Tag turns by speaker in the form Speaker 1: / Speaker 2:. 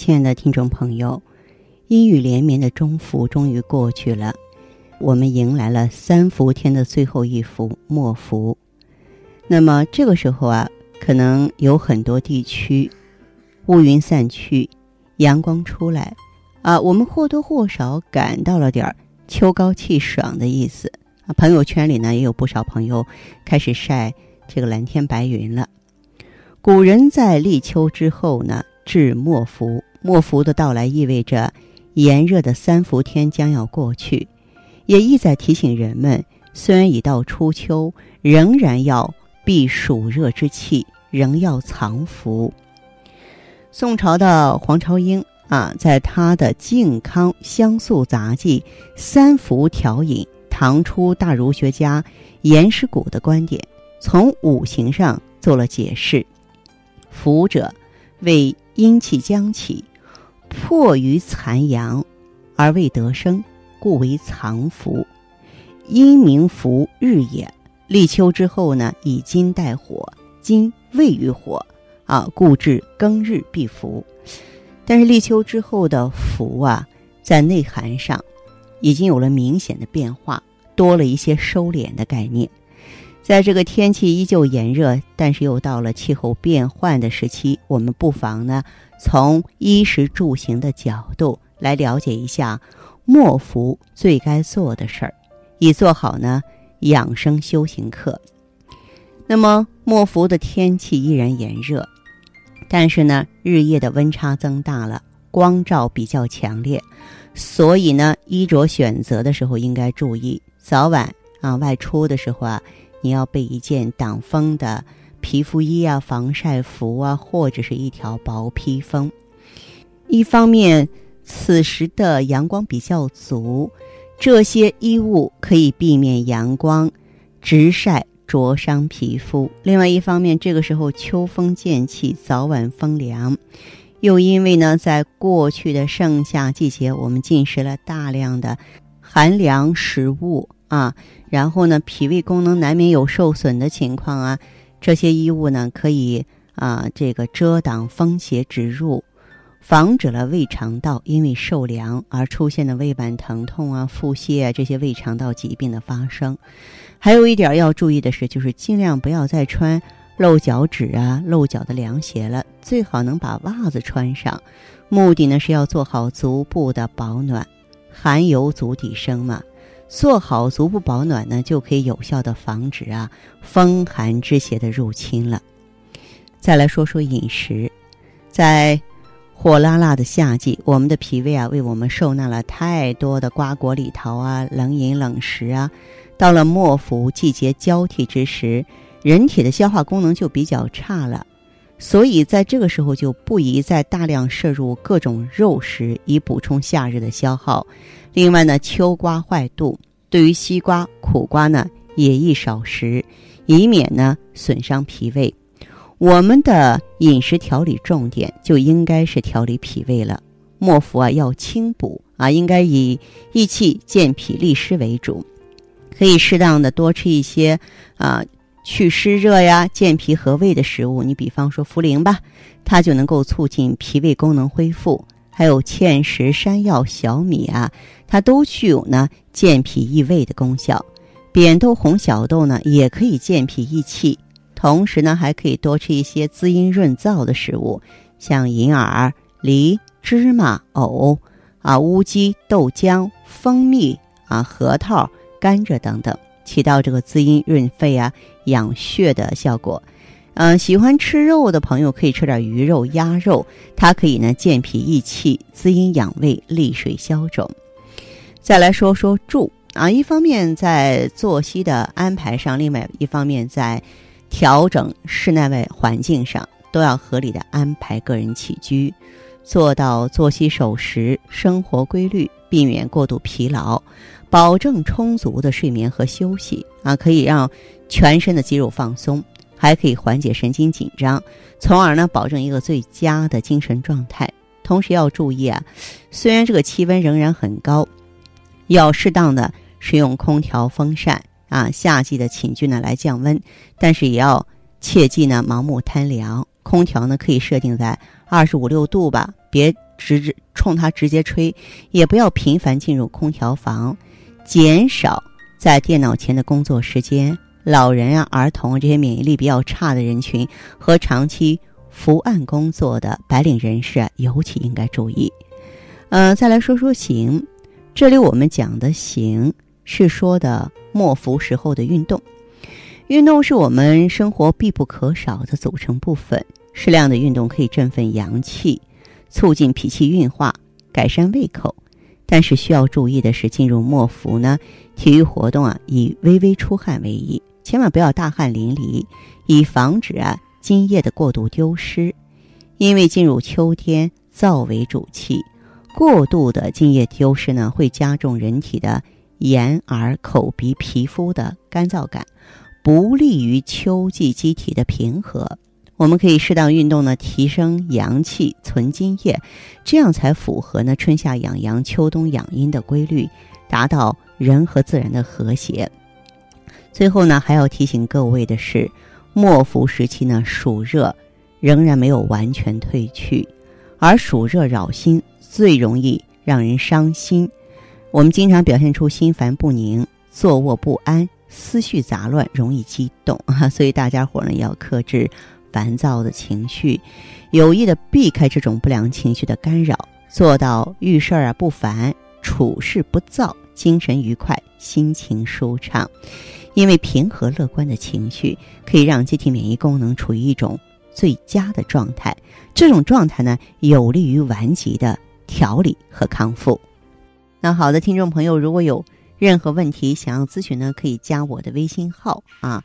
Speaker 1: 亲爱的听众朋友，阴雨连绵的中伏终于过去了，我们迎来了三伏天的最后一伏末伏。那么这个时候啊，可能有很多地区乌云散去，阳光出来啊，我们或多或少感到了点儿秋高气爽的意思啊。朋友圈里呢，也有不少朋友开始晒这个蓝天白云了。古人在立秋之后呢，至末伏。末伏的到来意味着炎热的三伏天将要过去，也意在提醒人们，虽然已到初秋，仍然要避暑热之气，仍要藏伏。宋朝的黄朝英啊，在他的《靖康香素杂记》三伏调饮，唐初大儒学家颜师古的观点，从五行上做了解释。伏者，为阴气将起。迫于残阳而未得生，故为藏伏。阴明伏日也。立秋之后呢，以金带火，金位于火啊，故至庚日必伏。但是立秋之后的伏啊，在内涵上已经有了明显的变化，多了一些收敛的概念。在这个天气依旧炎热，但是又到了气候变换的时期，我们不妨呢。从衣食住行的角度来了解一下末伏最该做的事儿，以做好呢养生修行课。那么末伏的天气依然炎热，但是呢日夜的温差增大了，光照比较强烈，所以呢衣着选择的时候应该注意，早晚啊外出的时候啊，你要备一件挡风的。皮肤衣啊，防晒服啊，或者是一条薄披风。一方面，此时的阳光比较足，这些衣物可以避免阳光直晒灼伤皮肤。另外一方面，这个时候秋风渐起，早晚风凉，又因为呢，在过去的盛夏季节，我们进食了大量的寒凉食物啊，然后呢，脾胃功能难免有受损的情况啊。这些衣物呢，可以啊，这个遮挡风邪直入，防止了胃肠道因为受凉而出现的胃脘疼痛啊、腹泻啊这些胃肠道疾病的发生。还有一点要注意的是，就是尽量不要再穿露脚趾啊、露脚的凉鞋了，最好能把袜子穿上。目的呢是要做好足部的保暖，寒有足底生嘛。做好足部保暖呢，就可以有效的防止啊风寒之邪的入侵了。再来说说饮食，在火辣辣的夏季，我们的脾胃啊为我们受纳了太多的瓜果李桃啊、冷饮冷食啊。到了末伏季节交替之时，人体的消化功能就比较差了，所以在这个时候就不宜再大量摄入各种肉食，以补充夏日的消耗。另外呢，秋瓜坏肚，对于西瓜、苦瓜呢，也宜少食，以免呢损伤脾胃。我们的饮食调理重点就应该是调理脾胃了。末伏啊，要清补啊，应该以益气健脾利湿为主，可以适当的多吃一些啊去湿热呀、健脾和胃的食物。你比方说茯苓吧，它就能够促进脾胃功能恢复。还有芡实、山药、小米啊，它都具有呢健脾益胃的功效。扁豆、红小豆呢，也可以健脾益气。同时呢，还可以多吃一些滋阴润燥的食物，像银耳、梨、芝麻、藕啊、乌鸡、豆浆、蜂蜜啊、核桃、甘蔗等等，起到这个滋阴润肺啊、养血的效果。嗯，喜欢吃肉的朋友可以吃点鱼肉、鸭肉，它可以呢健脾益气、滋阴养胃、利水消肿。再来说说住啊，一方面在作息的安排上，另外一方面在调整室内外环境上，都要合理的安排个人起居。做到作息守时、生活规律，避免过度疲劳，保证充足的睡眠和休息啊，可以让全身的肌肉放松，还可以缓解神经紧张，从而呢保证一个最佳的精神状态。同时要注意啊，虽然这个气温仍然很高，要适当的使用空调、风扇啊，夏季的寝具呢来降温，但是也要切记呢盲目贪凉。空调呢可以设定在二十五六度吧，别直直冲它直接吹，也不要频繁进入空调房，减少在电脑前的工作时间。老人啊、儿童啊这些免疫力比较差的人群和长期伏案工作的白领人士啊，尤其应该注意。呃，再来说说行，这里我们讲的行是说的末伏时候的运动。运动是我们生活必不可少的组成部分。适量的运动可以振奋阳气，促进脾气运化，改善胃口。但是需要注意的是，进入末伏呢，体育活动啊以微微出汗为宜，千万不要大汗淋漓，以防止啊津液的过度丢失。因为进入秋天，燥为主气，过度的津液丢失呢，会加重人体的眼耳口鼻皮肤的干燥感。不利于秋季机体的平和，我们可以适当运动呢，提升阳气、存津液，这样才符合呢春夏养阳、秋冬养阴的规律，达到人和自然的和谐。最后呢，还要提醒各位的是，末伏时期呢，暑热仍然没有完全退去，而暑热扰心，最容易让人伤心。我们经常表现出心烦不宁、坐卧不安。思绪杂乱，容易激动啊，所以大家伙呢要克制烦躁的情绪，有意的避开这种不良情绪的干扰，做到遇事儿啊不烦，处事不躁，精神愉快，心情舒畅。因为平和乐观的情绪可以让机体免疫功能处于一种最佳的状态，这种状态呢有利于顽疾的调理和康复。那好的，听众朋友，如果有。任何问题想要咨询呢，可以加我的微信号啊，